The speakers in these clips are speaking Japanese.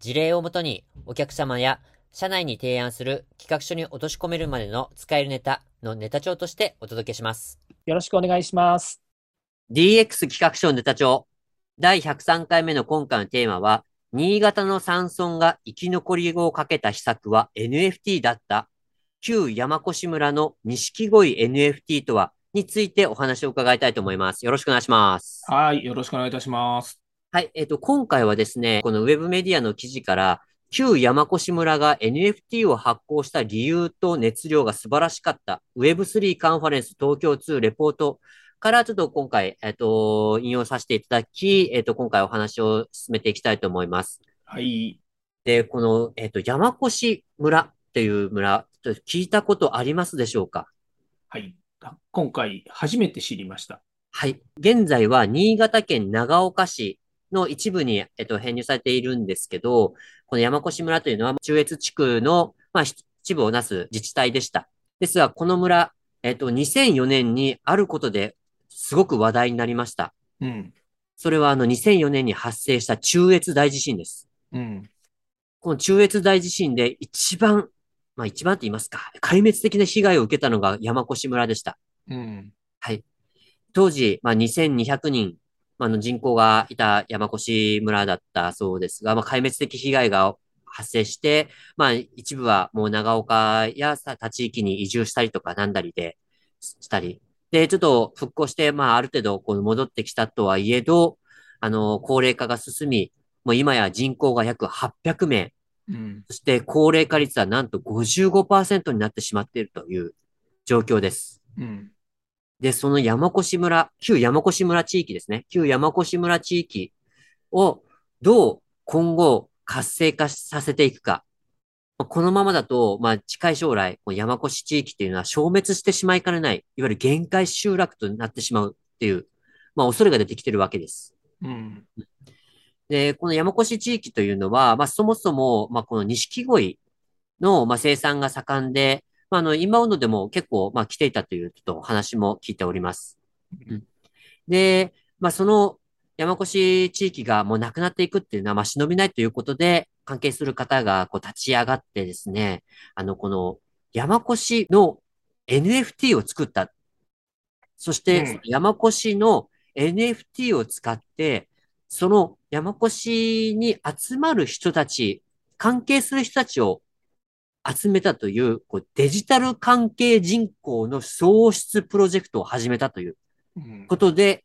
事例をもとにお客様や社内に提案する企画書に落とし込めるまでの使えるネタのネタ帳としてお届けします。よろしくお願いします。DX 企画書ネタ帳第103回目の今回のテーマは新潟の山村が生き残りをかけた施策は NFT だった。旧山越村の錦鯉 NFT とはについてお話を伺いたいと思います。よろしくお願いします。はい、よろしくお願いいたします。はい、えっ、ー、と、今回はですね、このウェブメディアの記事から、旧山越村が NFT を発行した理由と熱量が素晴らしかった Web3 カンファレンス東京2レポートからちょっと今回、えっ、ー、と、引用させていただき、えっ、ー、と、今回お話を進めていきたいと思います。はい。で、この、えっ、と、山越村っていう村、聞いたことありますでしょうか？はい。今回初めて知りました。はい。現在は新潟県長岡市の一部に、えっと、編入されているんですけど、この山越村というのは中越地区の、まあ、一部をなす自治体でした。ですが、この村、えっと、2004年にあることですごく話題になりました。うん。それはあの2004年に発生した中越大地震です。うん。この中越大地震で一番まあ一番と言いますか、壊滅的な被害を受けたのが山越村でした。うん。はい。当時、まあ2200人、まあ、の人口がいた山越村だったそうですが、まあ壊滅的被害が発生して、まあ一部はもう長岡や他地域に移住したりとかなんだりで、したり。で、ちょっと復興して、まあある程度こう戻ってきたとはいえど、あの、高齢化が進み、もう今や人口が約800名、うん、そして高齢化率はなんと55%になってしまっているという状況です。うん、で、その山越村、旧山越村地域ですね。旧山越村地域をどう今後活性化させていくか。このままだと、まあ、近い将来、山越地域っていうのは消滅してしまいかねない、いわゆる限界集落となってしまうっていう、まあ、恐れが出てきてるわけです。うん。で、この山越地域というのは、まあ、そもそも、まあ、この錦鯉の、まあ、生産が盛んで、まあ、あの、今温度でも結構、まあ、来ていたという、ちょっと話も聞いております。うん、で、まあ、その山越地域がもうなくなっていくっていうのは、まあ、忍びないということで、関係する方がこう立ち上がってですね、あの、この山越の NFT を作った。そして、山越の NFT を使って、その山越に集まる人たち、関係する人たちを集めたという、こうデジタル関係人口の創出プロジェクトを始めたということで、うん、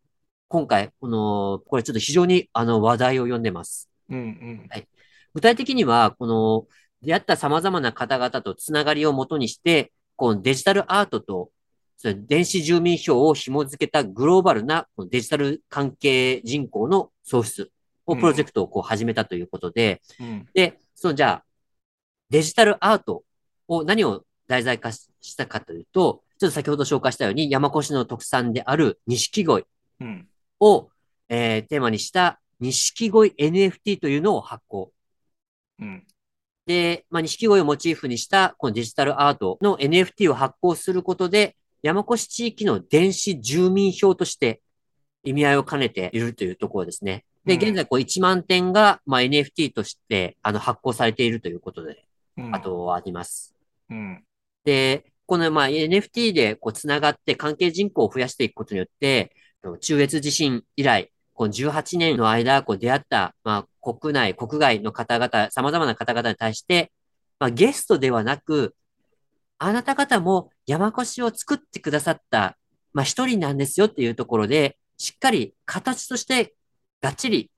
今回、この、これちょっと非常にあの話題を読んでます。うんうん、はい、具体的には、この出会った様々な方々とつながりをもとにして、このデジタルアートと電子住民票を紐付けたグローバルなデジタル関係人口の創出をプロジェクトをこう始めたということで、うん、で、そのじゃあ、デジタルアートを何を題材化したかというと、ちょっと先ほど紹介したように山越の特産である錦鯉を、うん、えー、テーマにした錦鯉 NFT というのを発行。うん、で、まあ、錦鯉をモチーフにしたこのデジタルアートの NFT を発行することで、山越地域の電子住民票として意味合いを兼ねているというところですね。で、現在こう1万点が、まあ、NFT としてあの発行されているということで、あとはあります。うん、で、このまあ NFT でこうつながって関係人口を増やしていくことによって、中越地震以来、この18年の間、こう出会った、まあ、国内、国外の方々、様々な方々に対して、まあ、ゲストではなく、あなた方も山越を作ってくださった、まあ、一人なんですよっていうところで、しっかり形としてがっちり、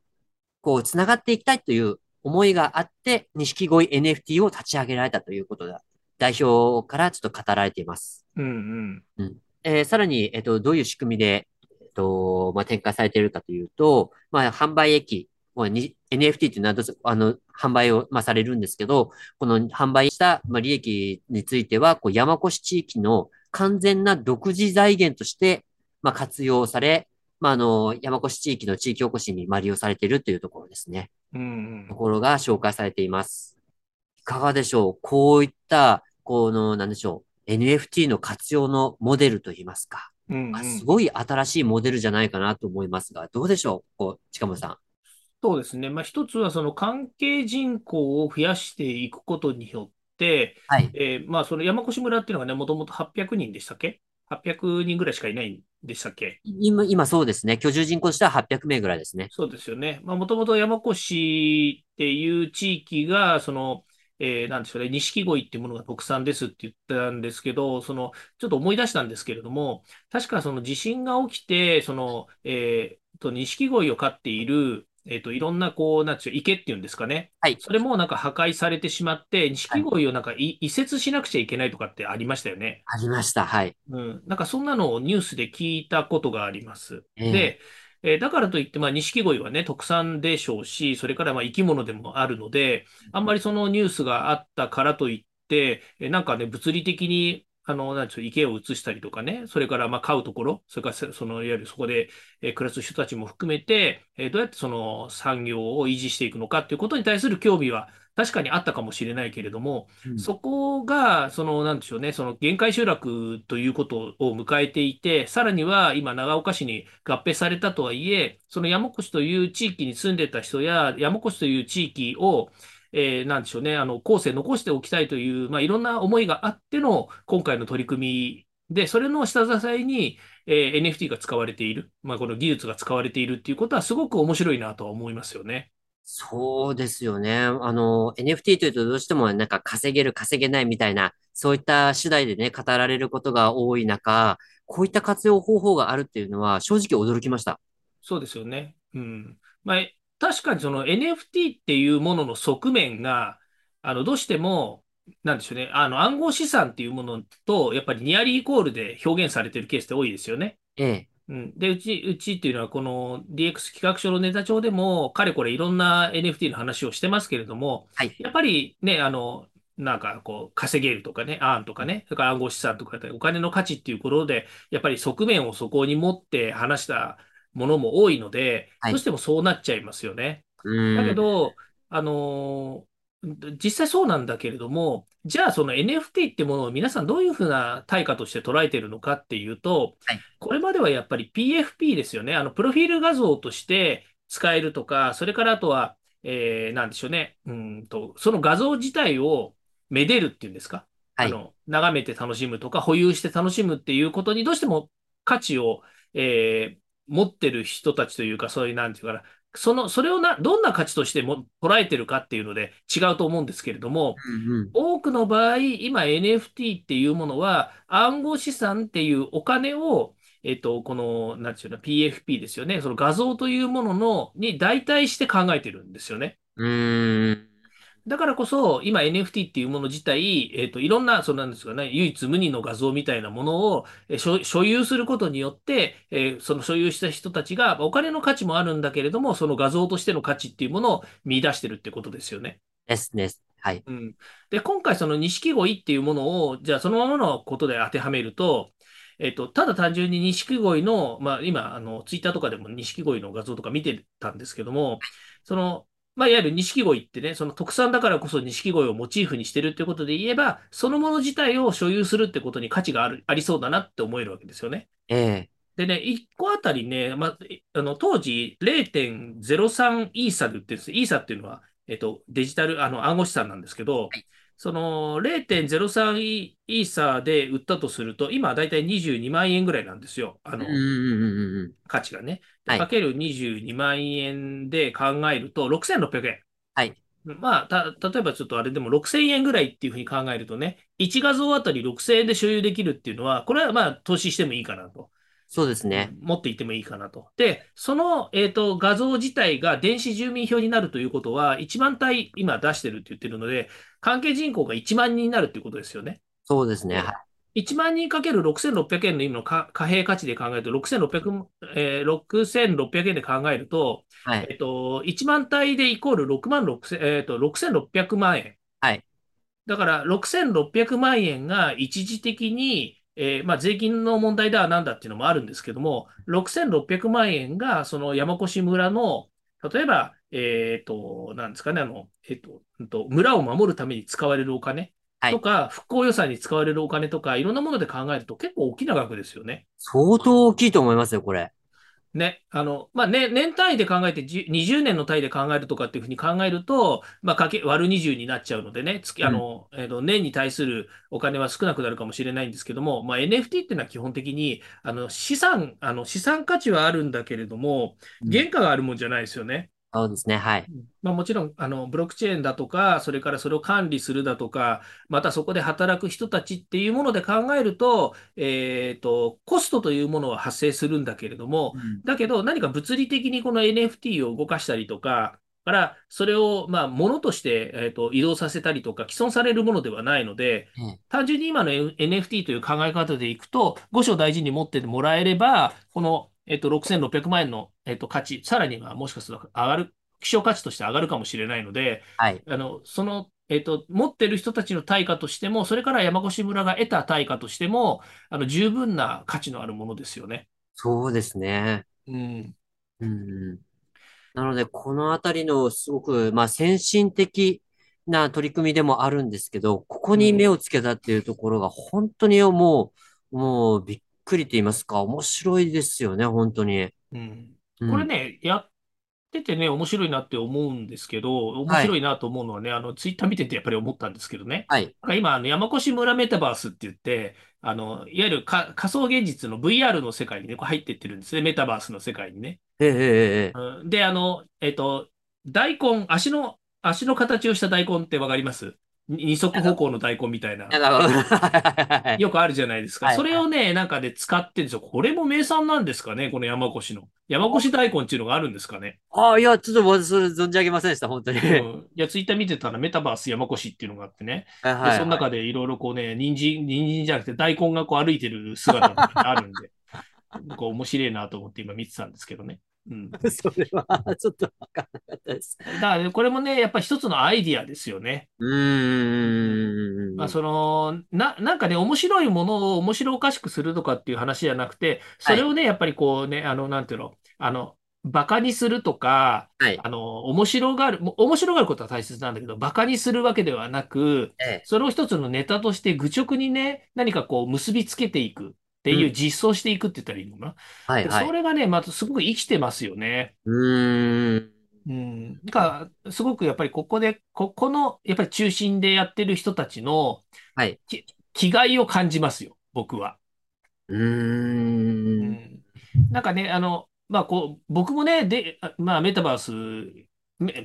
こう、繋がっていきたいという思いがあって、錦鯉 NFT を立ち上げられたということだ。代表からちょっと語られています。うんうん。うんえー、さらに、えっ、と、どういう仕組みで、えっ、と、まあ、展開されているかというと、まあ、販売益このに NFT っていうのはどうぞあの、販売を、まあ、されるんですけど、この販売した、まあ、利益については、こう山越地域の完全な独自財源として、まあ、活用され、まあ、あの、山越地域の地域おこしに、まあ、利用されているというところですね。うんところが紹介されています。いかがでしょう？こういった、この、なんでしょう、NFT の活用のモデルといいますか。うんあすごい新しいモデルじゃないかなと思いますが、どうでしょう？こう、近本さん。そうですね。まあ、一つはその関係人口を増やしていくことによって、はい。えーまあ、その山越村っていうのがね、もともと800人でしたっけ ?800 人ぐらいしかいないんでしたっけ？今、今そうですね。居住人口としては800名ぐらいですね。そうですよね。まあ、もともと山越っていう地域が、その、えーなんでしょうね、錦鯉っていうものが特産ですって言ったんですけど、その、ちょっと思い出したんですけれども、確かその地震が起きて、その、えーと、錦鯉を飼っている、えっと、いろんな、こう、なんていう、池っていうんですかね。はい。それもなんか破壊されてしまって、錦鯉をなんかい移設しなくちゃいけないとかってありましたよね。ありました。はい。うん。なんかそんなのをニュースで聞いたことがあります。ええで、えーだからといって、まあ、錦鯉はね、特産でしょうし、それからまあ生き物でもあるので、あんまりそのニュースがあったからといって、えーなんかね、物理的に、あの、なんていうの池を移したりとかね、それからまあ飼うところ、それからせその、いわゆるそこで、えー暮らす人たちも含めて、えーどうやってその産業を維持していくのかっていうことに対する興味は確かにあったかもしれないけれども、うん。そこが、その、なんでしょうね、その限界集落ということを迎えていて、さらには今、長岡市に合併されたとはいえ、その山越という地域に住んでた人や、山越という地域を、えーなんでしょうね、あの、後世残しておきたいという、まあ、いろんな思いがあっての今回の取り組みで、それの下支えに、えー NFT が使われている、まあ、この技術が使われているっていうことは、すごく面白いなとは思いますよね。そうですよね。あの、NFT というとどうしてもなんか稼げる、稼げないみたいな、そういった次第でね、語られることが多い中、こういった活用方法があるっていうのは正直驚きました。そうですよね。うん。まあ、確かにその NFT っていうものの側面が、あの、どうしても、なんでしょうね、あの、暗号資産っていうものと、やっぱりニアリーイコールで表現されてるケースって多いですよね。ええ。うん。で、うち、うちっていうのは、この DX 企画書のネタ帳でも、かれこれいろんな NFT の話をしてますけれども、はい。やっぱりね、あの、なんかこう、稼げるとかね、アーンとかね、それから暗号資産とかでお金の価値っていうことで、やっぱり側面をそこに持って話したものも多いので、はいどうしてもそうなっちゃいますよね。うだけん。ど、あのー実際そうなんだけれども、じゃあその NFT ってものを皆さんどういうふうな対価として捉えているのかっていうとはい、これまではやっぱり PFP ですよね。あの、プロフィール画像として使えるとか、それからあとは、えーなんでしょうね。うんと、その画像自体をめでるっていうんですか？はい。あの、眺めて楽しむとか、保有して楽しむっていうことにどうしても価値を、えー持ってる人たちというか、そういう、なんていうかな、その、それをな、どんな価値としても捉えてるかっていうので違うと思うんですけれども、うんうん。多くの場合、今 NFT っていうものは暗号資産っていうお金を、えっと、この、なんていうの、PFP ですよね。その画像というものの、に代替して考えてるんですよね。うーん。だからこそ、今 NFT っていうもの自体、えっと、いろんな、そうなんですかね、唯一無二の画像みたいなものをえ所所有することによって、えーその所有した人たちが、お金の価値もあるんだけれども、その画像としての価値っていうものを見出してるってことですよね。ですね。はい。うん。で、今回その錦鯉っていうものを、じゃあそのままのことで当てはめると、えっと、ただ単純に錦鯉の、まあ今、あの、ツイッターとかでも錦鯉の画像とか見てたんですけども、その、まあ、いわゆる錦鯉ってね、その特産だからこそ錦鯉をモチーフにしてるってことで言えば、そのもの自体を所有するってことに価値がある、ありそうだなって思えるわけですよね。ええ。でね、1個あたりね、まあ、あの当時0.03イーサで売ってるんです。イーサっていうのは、えっと、デジタル、あの暗号資産なんですけど、はいその0.03イーサで売ったとすると、今はだいたい22万円ぐらいなんですよ。あの。価値がね。はいかける22万円で考えると6600円。はい。まあ、た、例えばちょっとあれでも6000円ぐらいっていうふうに考えるとね、1画像あたり6000円で所有できるっていうのは、これはまあ投資してもいいかなと。そうですね。持っていってもいいかなと。で、その、えーと、画像自体が電子住民票になるということは、1万体今出してるって言ってるので、関係人口が1万人になるっていうことですよね。そうですね。はい。1万人かける6600円の今の貨貨幣価値で考えると、6600、えー、6600円で考えると、はい。えっと、1万体でイコール6万6千、えっと、6600万円。はい。だから6600万円が一時的に、えーまあ、税金の問題だなんだっていうのもあるんですけども、6600万円がその山越村の、例えば、えっと、なんですかね、あの、えっと、うんと村を守るために使われるお金はい。とか、復興予算に使われるお金とか、いろんなもので考えると結構大きな額ですよね。相当大きいと思いますよ、これ。ね、あの、まあ、ね、年単位で考えて、じ20年の単位で考えるとかっていうふうに考えると、まあ、かけ、割る20になっちゃうのでね、月、うん。あの、えっと、年に対するお金は少なくなるかもしれないんですけども、まあ、NFT っていうのは基本的に、あの、資産、あの、資産価値はあるんだけれども、うん。原価があるもんじゃないですよね。そうですね。はい。まあ、もちろん、あの、ブロックチェーンだとか、それからそれを管理するだとか、またそこで働く人たちっていうもので考えると、えっと、コストというものは発生するんだけれども、うん。だけど何か物理的にこの NFT を動かしたりとか、から、それを、まあ、ものとして、えっと、移動させたりとか、既存されるものではないので、ええ単純に今の NFT という考え方でいくと、五章大事に持ってもらえれば、この、えっと、6600万円の、えっと、価値、さらにはもしかすると上がる希少価値として上がるかもしれないので、はい。あの、その、えっと、持ってる人たちの対価としても、それから山越村が得た対価としても、あの、十分な価値のあるものですよね。そうですね。うん。うん。なので、このあたりのすごく、まあ、先進的な取り組みでもあるんですけど、ここに目うん。をつけたっていうところが、本当にもう、もうびっくりと言いますか、面白いですよね、本当に。うん。うん。これね、やっててね、面白いなって思うんですけど、面はい。白いなと思うのはね、あの、ツイッター見ててやっぱり思ったんですけどね。はい。今、あの、山越村メタバースって言って、あの、いわゆるか仮想現実の VR の世界にね、こう入ってってるんですね。メタバースの世界にね。ええ、ええ、ええうんで、あの、えっと、大根、足の、足の形をした大根ってわかります？に二足歩行の大根みたいな。よくあるじゃないですか。はい。それをね、なんかで使ってるんですよ。これも名産なんですかねこの山越の。山越大根っていうのがあるんですかねああ、いや、ちょっと私それ存じ上げませんでした、本当に。うん。いや、ツイッター見てたらメタバース山越っていうのがあってね。はい、で、はい、そのはい。中でいろいろこうね、人参、人参じゃなくて大根がこう歩いてる姿とかあるんで、こう面白いなと思って今見てたんですけどね。うん。それは、ちょっとわかんなかったです。だからね、これもね、やっぱり一つのアイディアですよね。うまあ。その、な、なんかね、面白いものを面白おかしくするとかっていう話じゃなくて、はい。それをね、やっぱりこうね、あの、なんていうの、あの、バカにするとか、はい。あの、面白がる、も面白がることは大切なんだけど、バカにするわけではなく、ええ。それを一つのネタとして愚直にね、何かこう結びつけていくっていううん。実装していくって言ったらいいのかな？はい、で、はい。それがね、またすごく生きてますよね。うーん。うん。だから、すごくやっぱりここで、ここの、やっぱり中心でやってる人たちの、はい。き気概を感じますよ、僕は。うーん。うん。なんかね、あの、まあ、こう、僕もね、で、あまあ、メタバース、め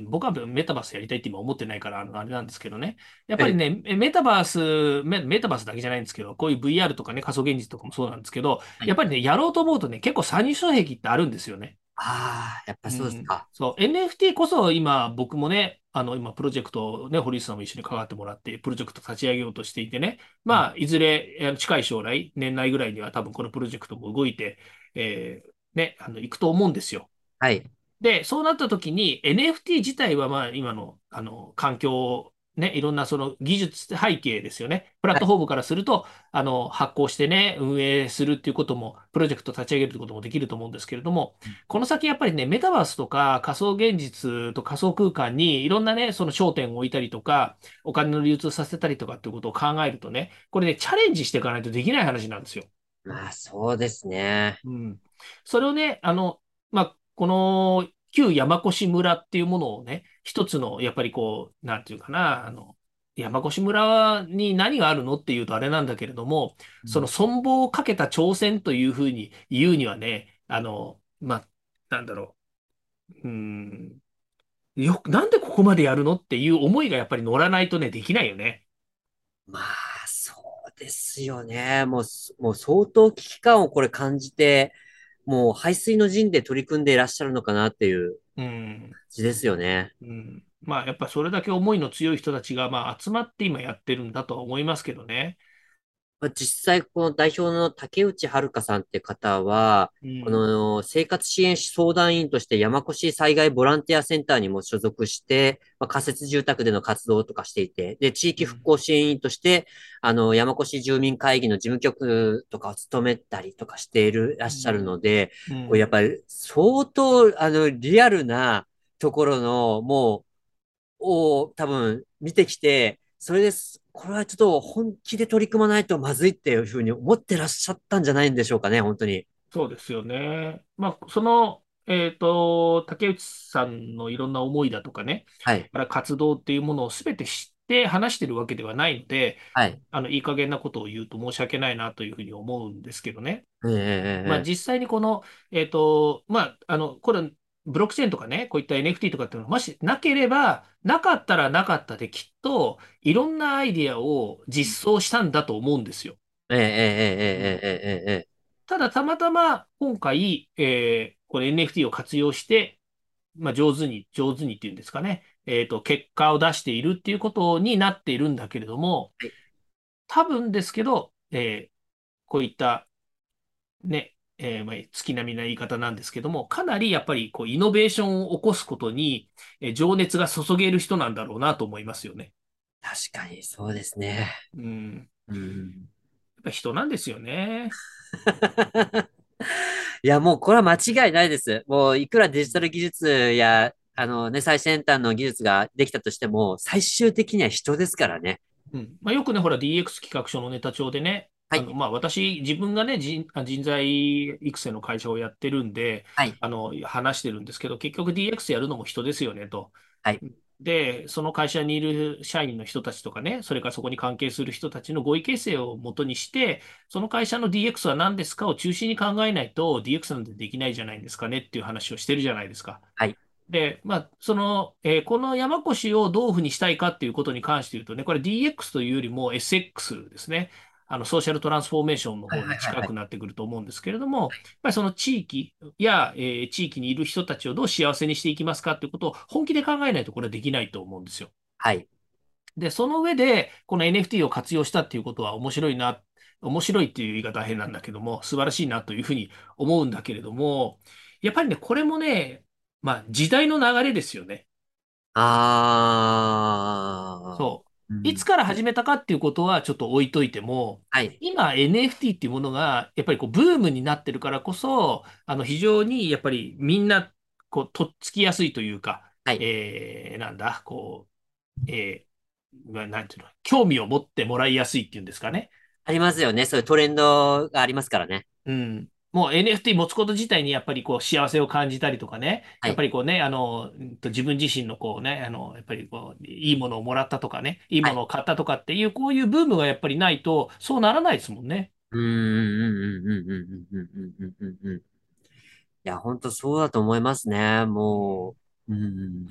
僕はメタバースやりたいって今思ってないから、あの、あれなんですけどね。やっぱはい。りね、メタバースメ、メタバースだけじゃないんですけど、こういう VR とかね、仮想現実とかもそうなんですけど、はい。やっぱりね、やろうと思うとね、結構参入障壁ってあるんですよね。ああ、やっぱうん。そうですか。そう、NFT こそ今、僕もね、あの、今、プロジェクトをね、堀内さんも一緒に関わってもらって、プロジェクト立ち上げようとしていてね、うん。まあ、いずれ、近い将来、年内ぐらいには多分このプロジェクトも動いて、えーね、あの、行くと思うんですよ。はい。で、そうなった時に NFT 自体はまあ今の、あの環境、ね、いろんなその技術背景ですよね。プラッはい。トフォームからすると、あの発行してね、運営するっていうことも、プロジェクト立ち上げるってこともできると思うんですけれども、この先やっぱりね、メタバースとか仮想現実と仮想空間にいろんなね、その焦点を置いたりとか、お金の流通させたりとかっていうことを考えるとね、これね、チャレンジしていかないとできない話なんですよ。まあ、そうですね。うん。それをね、あの、まあ、この旧山越村っていうものをね、一つの、やっぱりこう、なんていうかな、あの、山越村に何があるのっていうとあれなんだけれども、そのうん存亡をかけた挑戦というふうに言うにはね、あの、まあ、なんだろう、うん、よ、なんでここまでやるのっていう思いがやっぱり乗らないとね、できないよね。まあ、そうですよね。もうす、もう相当危機感をこれ感じて、もう排水の陣で取り組んでいらっしゃるのかなっていう感うん。じですよね。うん。まあ、やっぱそれだけ思いの強い人たちが、まあ、集まって今やってるんだとは思いますけどね。まあ、実際、この代表の竹内遥さんって方は、こうん、の生活支援相談員として山越災害ボランティアセンターにも所属して、まあ、仮設住宅での活動とかしていて、で、地域復うん、興支援員として、あの、山越住民会議の事務局とかを務めたりとかしている、らっしゃるうん、ので、こうやっうんぱり相当、あの、リアルなところの、もう、を多分見てきて、それです。これはちょっと本気で取り組まないとまずいっていうふうに思ってらっしゃったんじゃないんでしょうかね、本当に。そうですよね。まあ、その、えっと、竹内さんのいろんな思いだとかね、はい。から活動っていうものをすべて知って話してるわけではないので、はい。あの、いい加減なことを言うと申し訳ないなというふうに思うんですけどね。ええ、えまあ、実際にこの、えっと、まあ、あの、これ、ブロックチェーンとかね、こういった NFT とかっていうのは、もしなければ、なかったらなかったで、きっと、いろんなアイディアを実装したんだと思うんですよ。ええ、ええ、うんええ、ええ、ええ、ええただ、たまたま、今回、えーこれ NFT を活用して、まあ、上手に、上手にっていうんですかね、えっと、結果を出しているっていうことになっているんだけれども、はい。多分ですけど、えーこういったね、えーまあ、月並みな言い方なんですけども、かなりやっぱりこうイノベーションを起こすことに、えー情熱が注げる人なんだろうなと思いますよね。確かにそうですね。うん。うん。やっぱ人なんですよね。いや、もうこれは間違いないです。もういくらデジタル技術や、あのね、最先端の技術ができたとしても、最終的には人ですからね。うん。まあ、よくね、ほら DX 企画書のネタ帳でね、はい。あの、まあ、私、自分がね、人、人材育成の会社をやってるんで、はい。あの、話してるんですけど、結局 DX やるのも人ですよね、と。はい。で、その会社にいる社員の人たちとかね、それからそこに関係する人たちの合意形成をもとにして、その会社の DX は何ですかを中心に考えないと DX なんてできないじゃないですかねっていう話をしてるじゃないですか。はい。で、まあ、その、えーこの山越をどういうふうにしたいかっていうことに関して言うとね、これ DX というよりも SX ですね。あの、ソーシャルトランスフォーメーションのはい。方に。近くなってくると思うんですけれども、やっぱりその地域や、えー地域にいる人たちをどう幸せにしていきますかっていうことを本気で考えないとこれはできないと思うんですよ。はい。で、その上で、この NFT を活用したっていうことは面白いな、面白いっていう言い方は変なんだけども、素晴らしいなというふうに思うんだけれども、やっぱりね、これもね、まあ時代の流れですよね。あー。そう。いつうん。から始めたかっていうことはちょっと置いといても、はい。今 NFT っていうものがやっぱりこうブームになってるからこそ、あの非常にやっぱりみんなこうとっつきやすいというか、はい。えー、なんだ、こう、えー、まあなんていうの、興味を持ってもらいやすいっていうんですかね。ありますよね。そういうトレンドがありますからね。うん。もう NFT 持つこと自体にやっぱりこう幸せを感じたりとかね、はい。やっぱりこうね、あの、うんと自分自身のこうね、あの、やっぱりこう、いいものをもらったとかね、いいはい。ものを買ったとかっていう、こういうブームがやっぱりないと、そうならないですもんね。うん。うん。うん。うん。うん。うん。うん。うん。うん。うんいや、本当そうだと思いますね。うんもう。うん。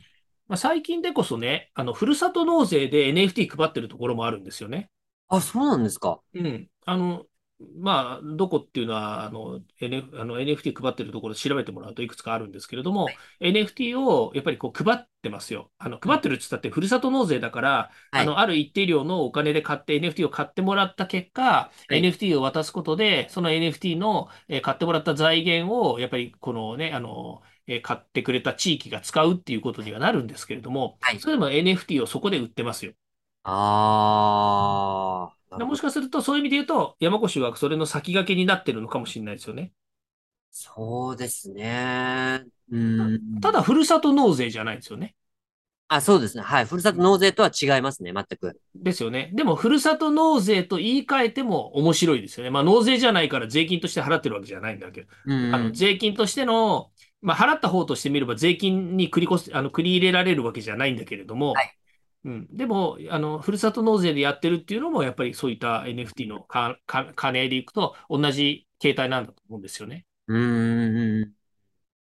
まあ、最近でこそね、あの、ふるさと納税で NFT 配ってるところもあるんですよね。あ、そうなんですか。うん。あの、まあ、どこっていうのは、あの、NF、あの NFT 配ってるところ調べてもらうといくつかあるんですけれども、はい。NFT をやっぱりこう配ってますよ。あの、配ってるって言ったって、ふるさと納税だから、はい。あの、ある一定量のお金で買って NFT を買ってもらった結果、はい。NFT を渡すことで、その NFT の、えー買ってもらった財源を、やっぱりこのね、あの、えー買ってくれた地域が使うっていうことにはなるんですけれども、はい。それでも NFT をそこで売ってますよ。あー。なでも。しかすると、そういう意味で言うと、山越はそれの先駆けになってるのかもしれないですよね。そうですね。うたたん。だ、ふるさと納税じゃないですよね。あ、そうですね。はい。ふるさと納税とは違いますね。全く。ですよね。でも、ふるさと納税と言い換えても面白いですよね。まあ、納税じゃないから税金として払ってるわけじゃないんだけど、うんあの、うん。税金としての、まあ、払った方としてみれば税金に繰り越す、あの、繰り入れられるわけじゃないんだけれども、はい。うん。でも、あの、ふるさと納税でやってるっていうのも、やっぱりそういった NFT のか、か、金でいくと同じ形態なんだと思うんですよね。うん。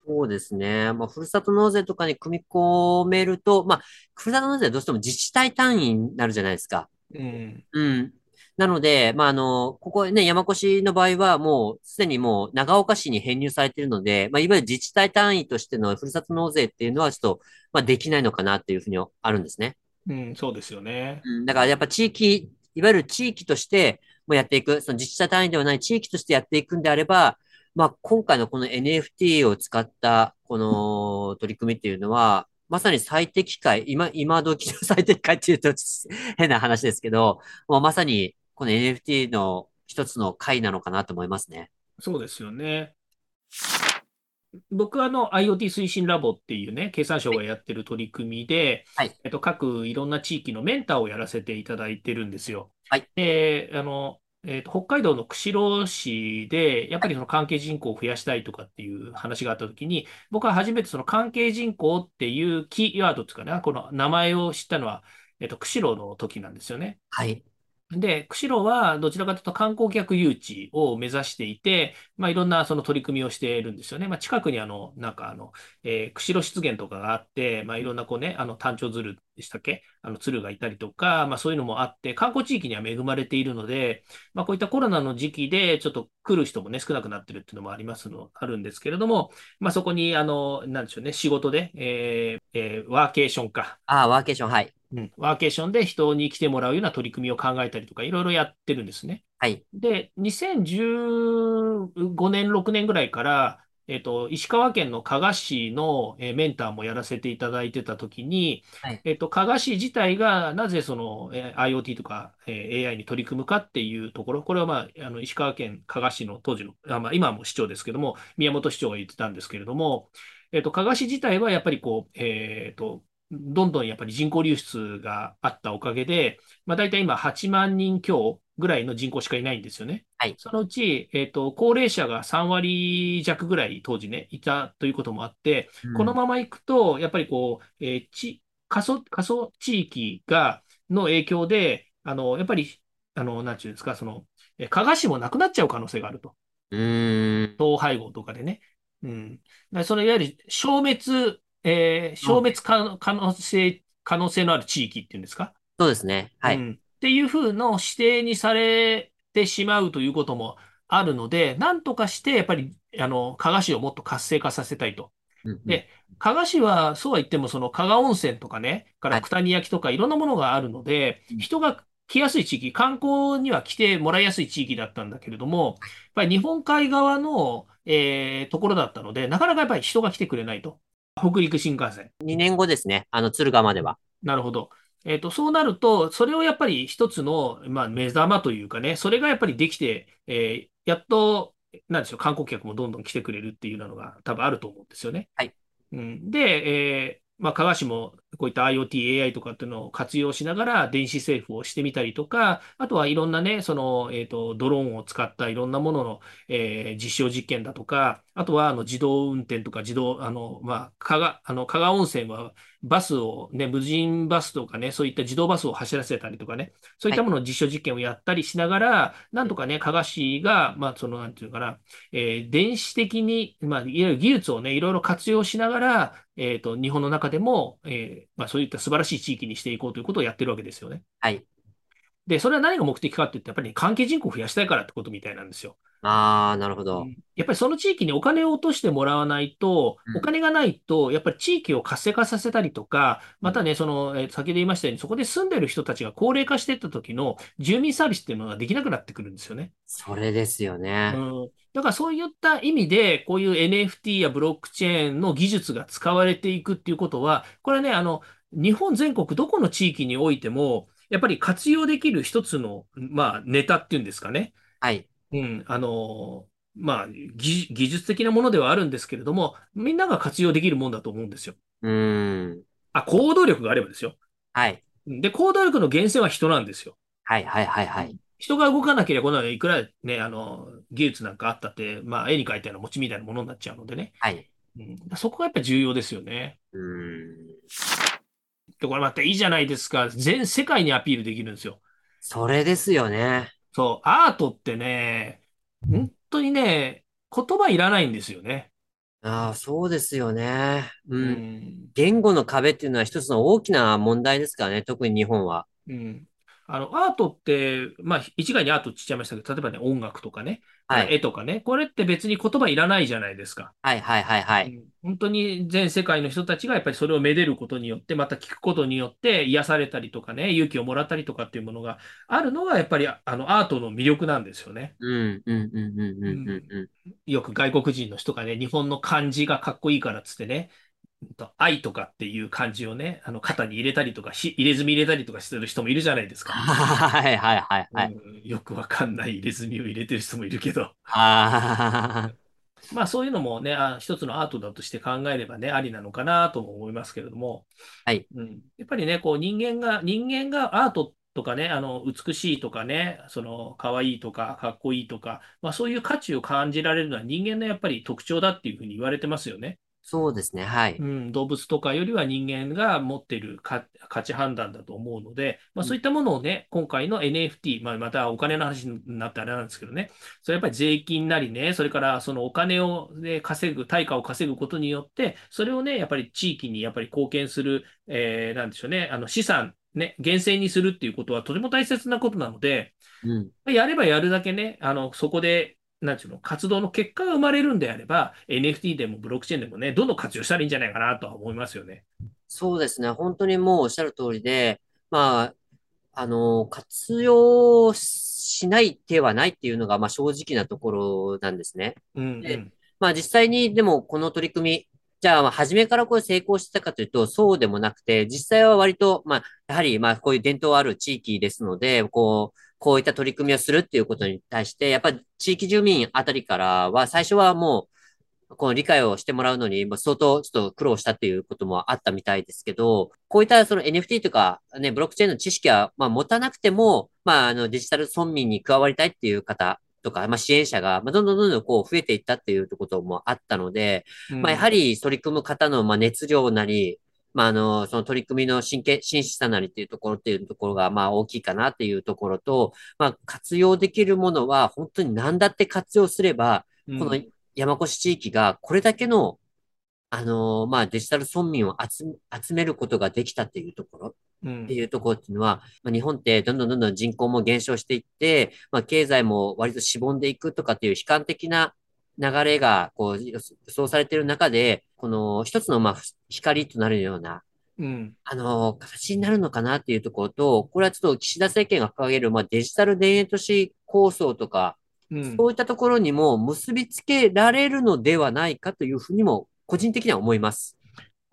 そうですね。まあ、ふるさと納税とかに組み込めると、まあ、ふるさと納税はどうしても自治体単位になるじゃないですか。うん。うん。なので、まあ、あの、ここね、山越の場合はもうすでにもう長岡市に編入されているので、まあ、いわゆる自治体単位としてのふるさと納税っていうのはちょっと、まあ、できないのかなっていうふうにあるんですね。うん、そうですよね。うん。だからやっぱ地域いわゆる地域としてもやっていく、その自治体単位ではない地域としてやっていくんであれば、まあ、今回のこの NFT を使ったこの取り組みっていうのは、まさに最適解、今、今時の最適解っていうと変な話ですけど、もうまさにこの NFT の一つの回なのかなと思いますね。そうですよね。僕はあの IoT 推進ラボっていうね、経産省がやってる取り組みで、はい。えっと、各いろんな地域のメンターをやらせていただいてるんですよ。はい。で、あの、えっと、北海道の釧路市で、やっぱりその関係人口を増やしたいとかっていう話があったときに、僕は初めてその関係人口っていうキーワードっていうかな、この名前を知ったのは、えっと、釧路の時なんですよね。はい。で、釧路はどちらかというと観光客誘致を目指していて、まあ、いろんなその取り組みをしているんですよね。まあ、近くにあの、なんかあの、えー釧路湿原とかがあって、まあ、いろんなこうね、あの、単調鶴でしたっけ？あの、鶴がいたりとか、まあ、そういうのもあって、観光地域には恵まれているので、まあ、こういったコロナの時期でちょっと来る人もね、少なくなってるっていうのもありますの、あるんですけれども、まあ、そこに、あの、なんでしょうね、仕事で、えーえーワーケーションか、ああ、ワーケーション、はい。うん、ワーケーションで人に来てもらうような取り組みを考えたりとか、いろいろやってるんですね。はい。で、2015年、6年ぐらいから、えっと、石川県の加賀市の、えーメンターもやらせていただいてたときに、はい。えっと、加賀市自体がなぜその、えー IoT とか、えー AI に取り組むかっていうところ、これはまあ、あの石川県加賀市の当時の、あまあ、今はもう市長ですけども、宮本市長が言ってたんですけれども、えっと、加賀市自体はやっぱりこう、えっと、どんどんやっぱり人口流出があったおかげで、まあ、大体今8万人強ぐらいの人口しかいないんですよね。はい。そのうち、えっと、高齢者が3割弱ぐらい当時ね、いたということもあって、うん。このままいくと、やっぱりこう、えーち、過疎、過疎地域が、の影響で、あの、やっぱり、あの、なんていうんですか、その、え加賀市もなくなっちゃう可能性があると。うーん。統廃合とかでね。うん。そのいわゆる消滅、えー消滅可可能性、可能性のある地域っていうんですか？そうですね。はい。うん。っていうふうの指定にされてしまうということもあるので、なんとかして、やっぱり、あの、加賀市をもっと活性化させたいと。で、加賀市は、そうは言っても、その加賀温泉とかね、からはい。九谷焼とかいろんなものがあるので、うん人が来やすい地域、観光には来てもらいやすい地域だったんだけれども、やっぱり日本海側の、えーところだったので、なかなかやっぱり人が来てくれないと。北陸新幹線。2年後ですね。あの、敦賀までは。なるほど。えっと、そうなると、それをやっぱり一つの、まあ、目玉というかね、それがやっぱりできて、えーやっと、なんでしょう、観光客もどんどん来てくれるっていうのが多分あると思うんですよね。はい。うん、で、えーまあ、加賀市もこういった IoT、AI とかっていうのを活用しながら電子政府をしてみたりとか、あとはいろんなね、その、えっと、ドローンを使ったいろんなものの、えー実証実験だとか、あとはあの自動運転とか自動、あの、まあ、加賀、あの、加賀温泉はバスをね、無人バスとかね、そういった自動バスを走らせたりとかね、そういっはい。たものの実証実験をやったりしながら、なうんんとかね、加賀市が、まあ、その、なんていうのかな、えー電子的に、まあ、いわゆる技術をね、いろいろ活用しながら、えっと、日本の中でも、えーまあ、そういった素晴らしい地域にしていこうということをやってるわけですよね。はい。で、それは何が目的かって言って、やっぱり関係人口を増やしたいからってことみたいなんですよ。ああ、なるほど。うんやっぱりその地域にお金を落としてもらわないと、うん。お金がないと、やっぱり地域を活性化させたりとか、うん。またね、その、えー先ほど言いましたように、そこで住んでる人たちが高齢化していった時の住民サービスっていうのができなくなってくるんですよね。それですよね。うん。だからそういった意味で、こういう NFT やブロックチェーンの技術が使われていくっていうことは、これはね、あの、日本全国どこの地域においても、やっぱり活用できる一つの、まあ、ネタっていうんですかね。はい。うん。あの、まあ、技、技術的なものではあるんですけれども、みんなが活用できるもんだと思うんですよ。うーん。あ、行動力があればですよ。はい。で、行動力の源泉は人なんですよ。はい、はい、はい、はい。人が動かなければ、このいくらね、あの、技術なんかあったって、まあ、絵に描いたような餅みたいなものになっちゃうのでね。はい。うん、そこがやっぱ重要ですよね。うーん。で、これまたいいじゃないですか。全世界にアピールできるんですよ。それですよね。そう、アートってね、本当にね、言葉いらないんですよね。ああ、そうですよね。ううん。ん。言語の壁っていうのは一つの大きな問題ですからね、特に日本は。うん。あの、アートって、まあ、一概にアートって言っちゃいましたけど、例えばね、音楽とかね、はい。絵とかね、これって別に言葉いらないじゃないですか。はいはいはいはい。うん本当に全世界の人たちがやっぱりそれをめでることによって、また聞くことによって癒されたりとかね、勇気をもらったりとかっていうものがあるのが、やっぱりあのアートの魅力なんですよね。うん、うん、うん、うん、うん、うん。うん、うんよく外国人の人がね、日本の漢字がかっこいいからっつってね、愛とかっていう漢字をね、あの肩に入れたりとかし、入れ墨入れたりとかしてる人もいるじゃないですか。はいはいはいはい。うん、よくわかんない入れ墨を入れてる人もいるけど。まあそういうのもね、あ、一つのアートだとして考えればね、ありなのかなとも思いますけれども、はい。うん、やっぱりね、こう人間が、人間がアートとかね、あの美しいとかね、その可愛いとかかっこいいとか、まあそういう価値を感じられるのは人間のやっぱり特徴だっていうふうに言われてますよね。そうですね。はい。うん、動物とかよりは人間が持っている価価値判断だと思うので、まあ、そういったものをね、今回の NFT、まあ、またお金の話になってあれなんですけどね、それやっぱり税金なりね、それからそのお金を、ね、稼ぐ、対価を稼ぐことによって、それをね、やっぱり地域にやっぱり貢献する、えー、なんでしょうね、あの資産、ね、厳正にするっていうことはとても大切なことなので、うん。やればやるだけね、あの、そこでなんていうの、活動の結果が生まれるんであれば、NFT でもブロックチェーンでもね、どんどん活用したらいいんじゃないかなとは思いますよね。そうですね。本当にもうおっしゃる通りで、まあ、あの、活用しない手はないっていうのが、まあ正直なところなんですね。うんうで、ん。まあ実際にでもこの取り組み、じゃあ初めからこれ成功してたかというと、そうでもなくて、実際は割と、まあ、やはり、まあ、こういう伝統ある地域ですので、こう、こういった取り組みをするっていうことに対して、やっぱり地域住民あたりからは、最初はもう、この理解をしてもらうのに、相当ちょっと苦労したっていうこともあったみたいですけど、こういったその NFT とかね、ブロックチェーンの知識は、まあ持たなくても、まああのデジタル村民に加わりたいっていう方とか、まあ支援者が、まあどんどんどんどんこう増えていったっていうこともあったので、まあやはうん。り取り組む方のまあ熱量なり、まあ、あの、その取り組みの真剣、真摯さなりっていうところっていうところが、まあ、大きいかなっていうところと、まあ、活用できるものは、本当に何だって活用すれば、このうん。山越地域がこれだけの、あの、まあ、デジタル村民を集め、集めることができたっていうところ。ってうん。いうところっていうのは、まあ、日本ってどんどんどんどん人口も減少していって、まあ、経済も割としぼんでいくとかっていう悲観的な流れがこう予想されている中で、この一つのまあ光となるような、うん。あの、形になるのかなっていうところと、これはちょっと岸田政権が掲げる、まあ、デジタル田園都市構想とか、うん。そういったところにも結びつけられるのではないかというふうにも、個人的には思います。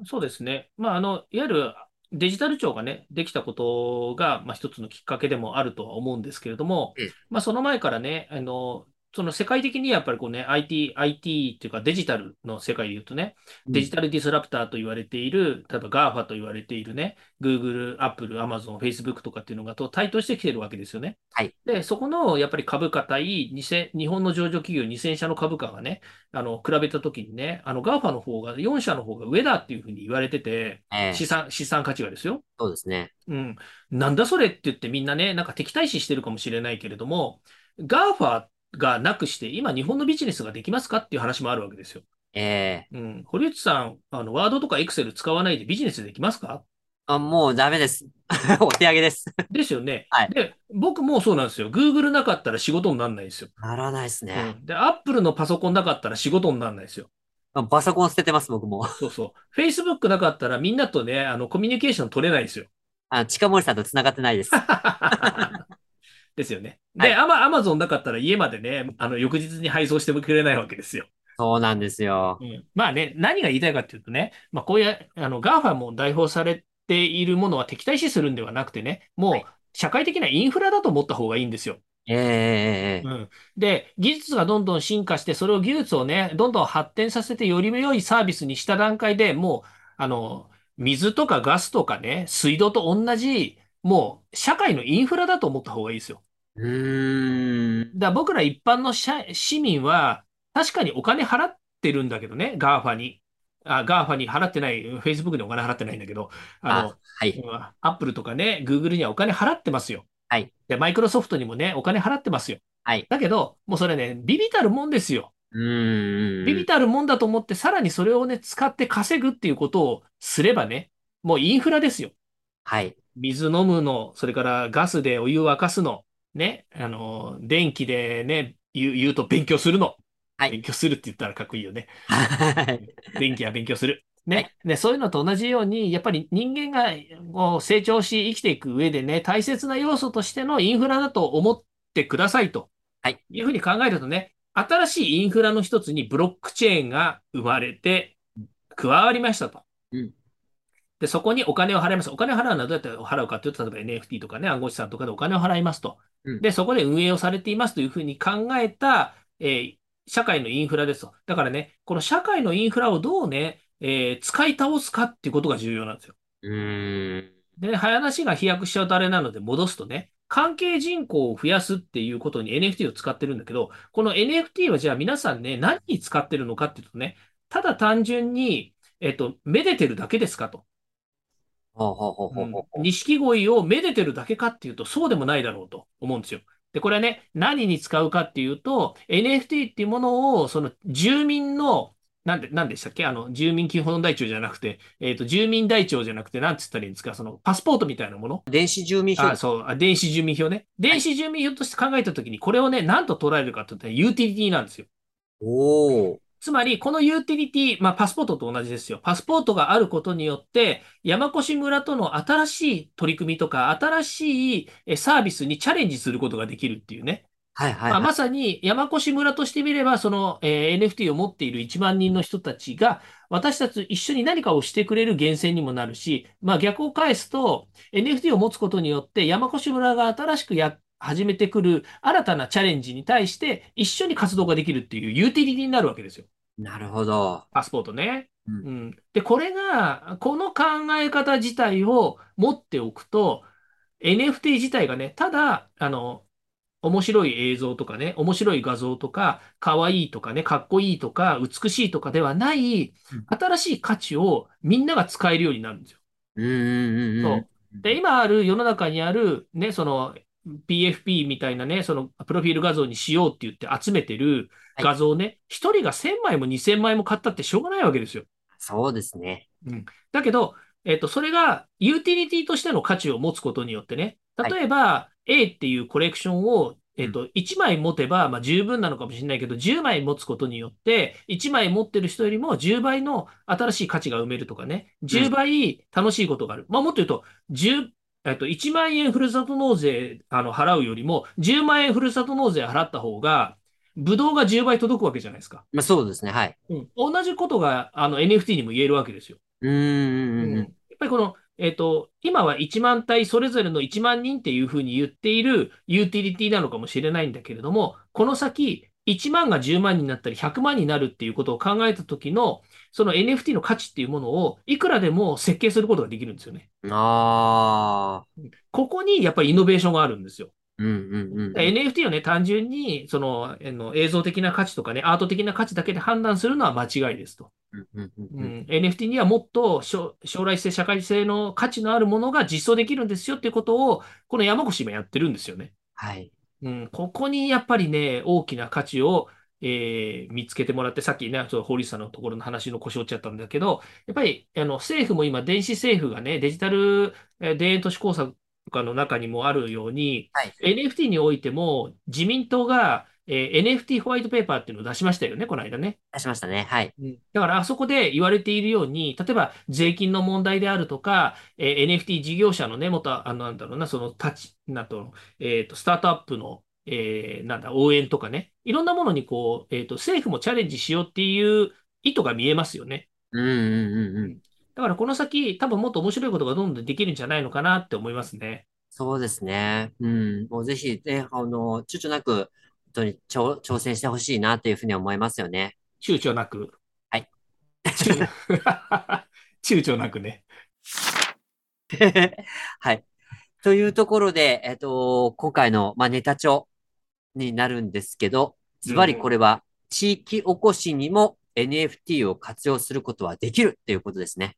そうですね。まあ、あの、いわゆるデジタル庁がね、できたことが、まあ、一つのきっかけでもあるとは思うんですけれども、えまあ、その前からね、あの、その世界的にやっぱりこうね、IT、IT っていうかデジタルの世界で言うとね、うん。デジタルディスラプターと言われている、例えば GAFA と言われているね、Google、Apple、Amazon、Facebook とかっていうのがと台頭してきてるわけですよね。はい。で、そこのやっぱり株価対2000日本の上場企業2000社の株価がね、あの、比べたときにね、あの、GAFA の方が、4社の方が上だっていうふうに言われてて、ええ、資産、資産価値がですよ。そうですね。うん。なんだそれって言ってみんなね、なんか敵対視してるかもしれないけれども、GAFA がなくして今日本のビジネスができますかっていう話もあるわけですよ。ええ、うん。堀内さん、あの、ワードとかエクセル使わないでビジネスできますか？あ、もうダメです。お手上げです。ですよね。はい。で、僕もそうなんですよ。Google なかったら仕事にならないですよ。ならないですね。うん。で、Apple のパソコンなかったら仕事にならないですよ。あパソコン捨ててます、僕も。そうそう。Facebook なかったらみんなとね、あの、コミュニケーション取れないですよ。あ、近森さんと繋がってないです。ですよね。で、はい。アマ、アマゾンなかったら家までね、あの、翌日に配送してもくれないわけですよ。そうなんですよ。うん。まあね、何が言いたいかっていうとね、まあこういう、あの、GAFA も代表されているものは敵対視するんではなくてね、もはい。う社会的なインフラだと思った方がいいんですよ。ええ、ええ、ええうん。で、技術がどんどん進化して、それを技術をね、どんどん発展させてより良いサービスにした段階でもう、あの、水とかガスとかね、水道と同じ、もう社会のインフラだと思った方がいいですよ。うーん。だから僕ら一般の社市民は、確かにお金払ってるんだけどね、GAFA に。あ、GAFA に払ってない、Facebook にお金払ってないんだけど、ああ、の、はい。Apple とかね、Google にはお金払ってますよ。はい。で、マイクロソフトにもね、お金払ってますよ。はい。だけど、もうそれね、ビビたるもんですよ。うーん。ビビたるもんだと思って、さらにそれをね、使って稼ぐっていうことをすればね、もうインフラですよ。はい。水飲むの、それからガスでお湯沸かすの、ね、あの、電気でね、言う、言うと勉強するの。はい。勉強するって言ったらかっこいいよね。はい。電気は勉強する。はいね。ね、そういうのと同じように、やっぱり人間がこう成長し生きていく上でね、大切な要素としてのインフラだと思ってくださいと。はい。いうふうに考えるとね、新しいインフラの一つにブロックチェーンが生まれて加わりましたと。うんで、そこにお金を払います。お金を払うのはどうやって払うかというと、例えば NFT とかね、暗号資産とかでお金を払いますと。うんで、そこで運営をされていますというふうに考えた、えー社会のインフラですと。だからね、この社会のインフラをどうね、えー使い倒すかっていうことが重要なんですよ。で、話が飛躍しちゃうとあれなので戻すとね、関係人口を増やすっていうことに NFT を使ってるんだけど、この NFT はじゃあ皆さんね、何に使ってるのかっていうとね、ただ単純に、えっと、めでてるだけですかと。錦鯉をめでてるだけかっていうと、そうでもないだろうと思うんですよ。で、これはね、何に使うかっていうと、NFT っていうものを、その住民の、なんで、なんでしたっけ？あの、住民基本台帳じゃなくて、えっと、住民台帳じゃなくて、なんつったらいいんですか？その、パスポートみたいなもの？電子住民票あ、そう、あ電子住民票ね。電子住民票として考えたときに、これをね、何と捉えるかというと、ユーティリティなんですよ。おー。つまり、このユーティリティ、まあ、パスポートと同じですよ。パスポートがあることによって、山越村との新しい取り組みとか、新しいえサービスにチャレンジすることができるっていうね。まあ、はいはいはい。まさに山越村としてみれば、その、えー NFT を持っている1万人の人たちが、私たちと一緒に何かをしてくれる源泉にもなるし、まあ、逆を返すと、NFT を持つことによって、山越村が新しくや始めてくる新たなチャレンジに対して、一緒に活動ができるっていうユーティリティになるわけですよ。なるほど。パスポートね。うんうん。で、これが、この考え方自体を持っておくと、NFT 自体がね、ただ、あの、面白い映像とかね、面白い画像とか、可愛いとかね、かっこいいとか、美しいとかではないうん、新しい価値をみんなが使えるようになるんですよ。うんうんうんうん。そうで、今ある世の中にある、ね、その PFP みたいなね、そのプロフィール画像にしようって言って集めてる画像ね、一人が1000枚も2000枚も買ったってしょうがないわけですよ。そうですね。だけど、えっと、それがユーティリティとしての価値を持つことによってね、例えば A っていうコレクションを、えっと、1枚持てば、まあ、十分なのかもしれないけど、10枚持つことによって、1枚持ってる人よりも10倍の新しい価値が生めるとかね、10倍楽しいことがある。まあ、もっと言うと、10、えっと、1万円ふるさと納税あの払うよりも、10万円ふるさと納税払った方が、ブドウが10倍届くわけじゃないですか。まあそうですね。はい。うん、同じことがあの NFT にも言えるわけですよ。うんやっぱりこの、えっと、今は1万体それぞれの1万人っていうふうに言っているユーティリティなのかもしれないんだけれども、この先、1万が10万になったり100万になるっていうことを考えた時の、その NFT の価値っていうものをいくらでも設計することができるんですよね。うん。ああ。ここにやっぱりイノベーションがあるんですよ。うんうんうん。NFT をね、単純にそのあの映像的な価値とかね、アート的な価値だけで判断するのは間違いですと。NFT にはもっと将将来性、社会性の価値のあるものが実装できるんですよっていうことを、この山越今やってるんですよね。はい。うん、ここにやっぱりね、大きな価値を、えー見つけてもらって、さっきね、ちょっと堀内さんのところの話の腰折っちゃったんだけど、やっぱりあの政府も今、電子政府がね、デジタルえー田園都市工作とかの中にもあるように、はい。NFT においても自民党が、えー NFT ホワイトペーパーっていうのを出しましたよね、この間ね。出しましたね。はい。だからあそこで言われているように、例えば税金の問題であるとか、えー NFT 事業者のね、もっと、あの、なんだろうな、その立ち、なんと、えっと、スタートアップの、えーなんだ、応援とかね、いろんなものにこう、えっと、政府もチャレンジしようっていう意図が見えますよね。うんうんうんうん。だからこの先、多分もっと面白いことがどんどんできるんじゃないのかなって思いますね。そうですね。うん。もうぜひね、あの、躊躇なく、本当に挑挑戦してほしいなというふうに思いますよね。躊躇なく。はい。躊躊躇なくね。はい。というところで、えっと、今回の、まあ、ネタ帳になるんですけど、ズバリこれは地域おこしにも NFT を活用することはできるっていうことですね。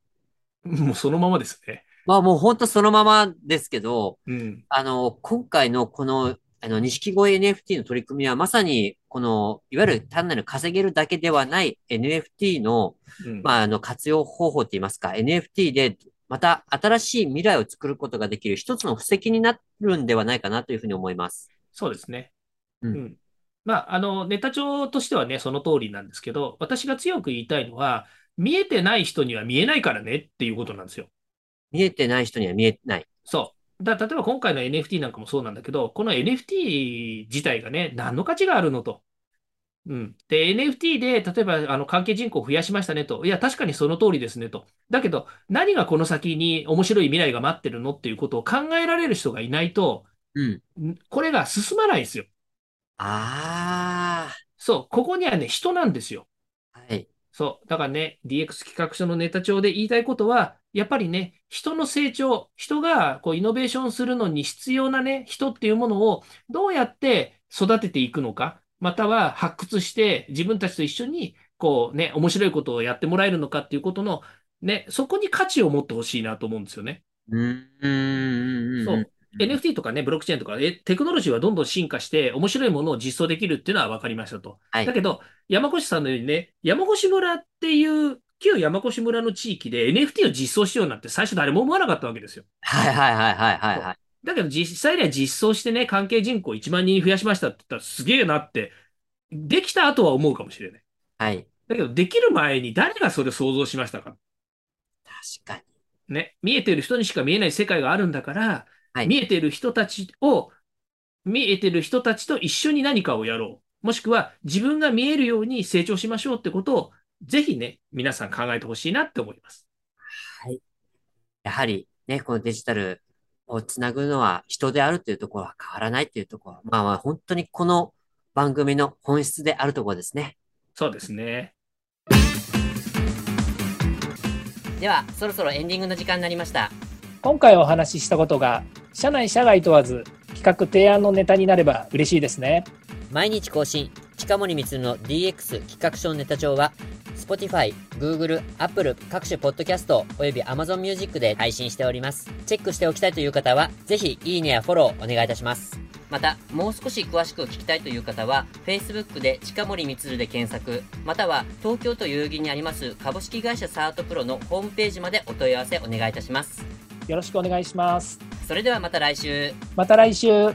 もうそのままですね。まあもう本当そのままですけど、うん。あの、今回のこの、あの、錦鯉 NFT の取り組みはまさに、この、いわゆる単なる稼げるだけではない NFT の、うん。まあ、あの、活用方法って言いますか、NFT で、また新しい未来を作ることができる一つの布石になるんではないかなというふうに思います。そうですね。ううんん。まあ、あの、ネタ帳としてはね、その通りなんですけど、私が強く言いたいのは、見えてない人には見えないからねっていうことなんですよ。見えてない人には見えない。そう。だ例えば今回の NFT なんかもそうなんだけど、この NFT 自体がね、何の価値があるのと。うん。で、NFT で、例えば、あの、関係人口を増やしましたねと。いや、確かにその通りですねと。だけど、何がこの先に面白い未来が待ってるのっていうことを考えられる人がいないと、うん。んこれが進まないですよ。あそう。ここにはね、人なんですよ。そう。だからね、DX 企画書のネタ帳で言いたいことは、やっぱりね、人の成長、人がこうイノベーションするのに必要なね、人っていうものをどうやって育てていくのか、または発掘して自分たちと一緒にこうね、面白いことをやってもらえるのかっていうことの、ね、そこに価値を持ってほしいなと思うんですよね。うーん。そう。NFT とかね、ブロックチェーンとか、えテクノロジーはどんどん進化して、面白いものを実装できるっていうのは分かりましたと。はいだけど、山越さんのようにね、山越村っていう、旧山越村の地域で NFT を実装しようなんて最初誰も思わなかったわけですよ。はいはいはいはいはいはい。だけど実際には実装してね、関係人口1万人増やしましたって言ったらすげえなって、できた後は思うかもしれない。はい。だけど、できる前に誰がそれを想像しましたか？確かに。ね、見えてる人にしか見えない世界があるんだから、はい見えてる人たちを、見えてる人たちと一緒に何かをやろう。もしくは自分が見えるように成長しましょうってことを、ぜひね、皆さん考えてほしいなって思います。やはりね、このデジタルをつなぐのは人であるというところは変わらないというところは、まあまあ本当にこの番組の本質であるところですね。そうですね。では、そろそろエンディングの時間になりました。今回お話ししたことが社内社外問わず企画提案のネタになれば嬉しいですね毎日更新、近森光の DX 企画書ネタ帳は、Spotify、Google、Apple 各種ポッドキャストおよび Amazon Music で配信しております。チェックしておきたいという方は、ぜひいいねやフォローお願いいたします。また、もう少し詳しく聞きたいという方は、Facebook で近森光で検索、または東京都代々木にあります株式会社サートプロのホームページまでお問い合わせお願いいたします。よろしくお願いしますそれではまた来週。また来週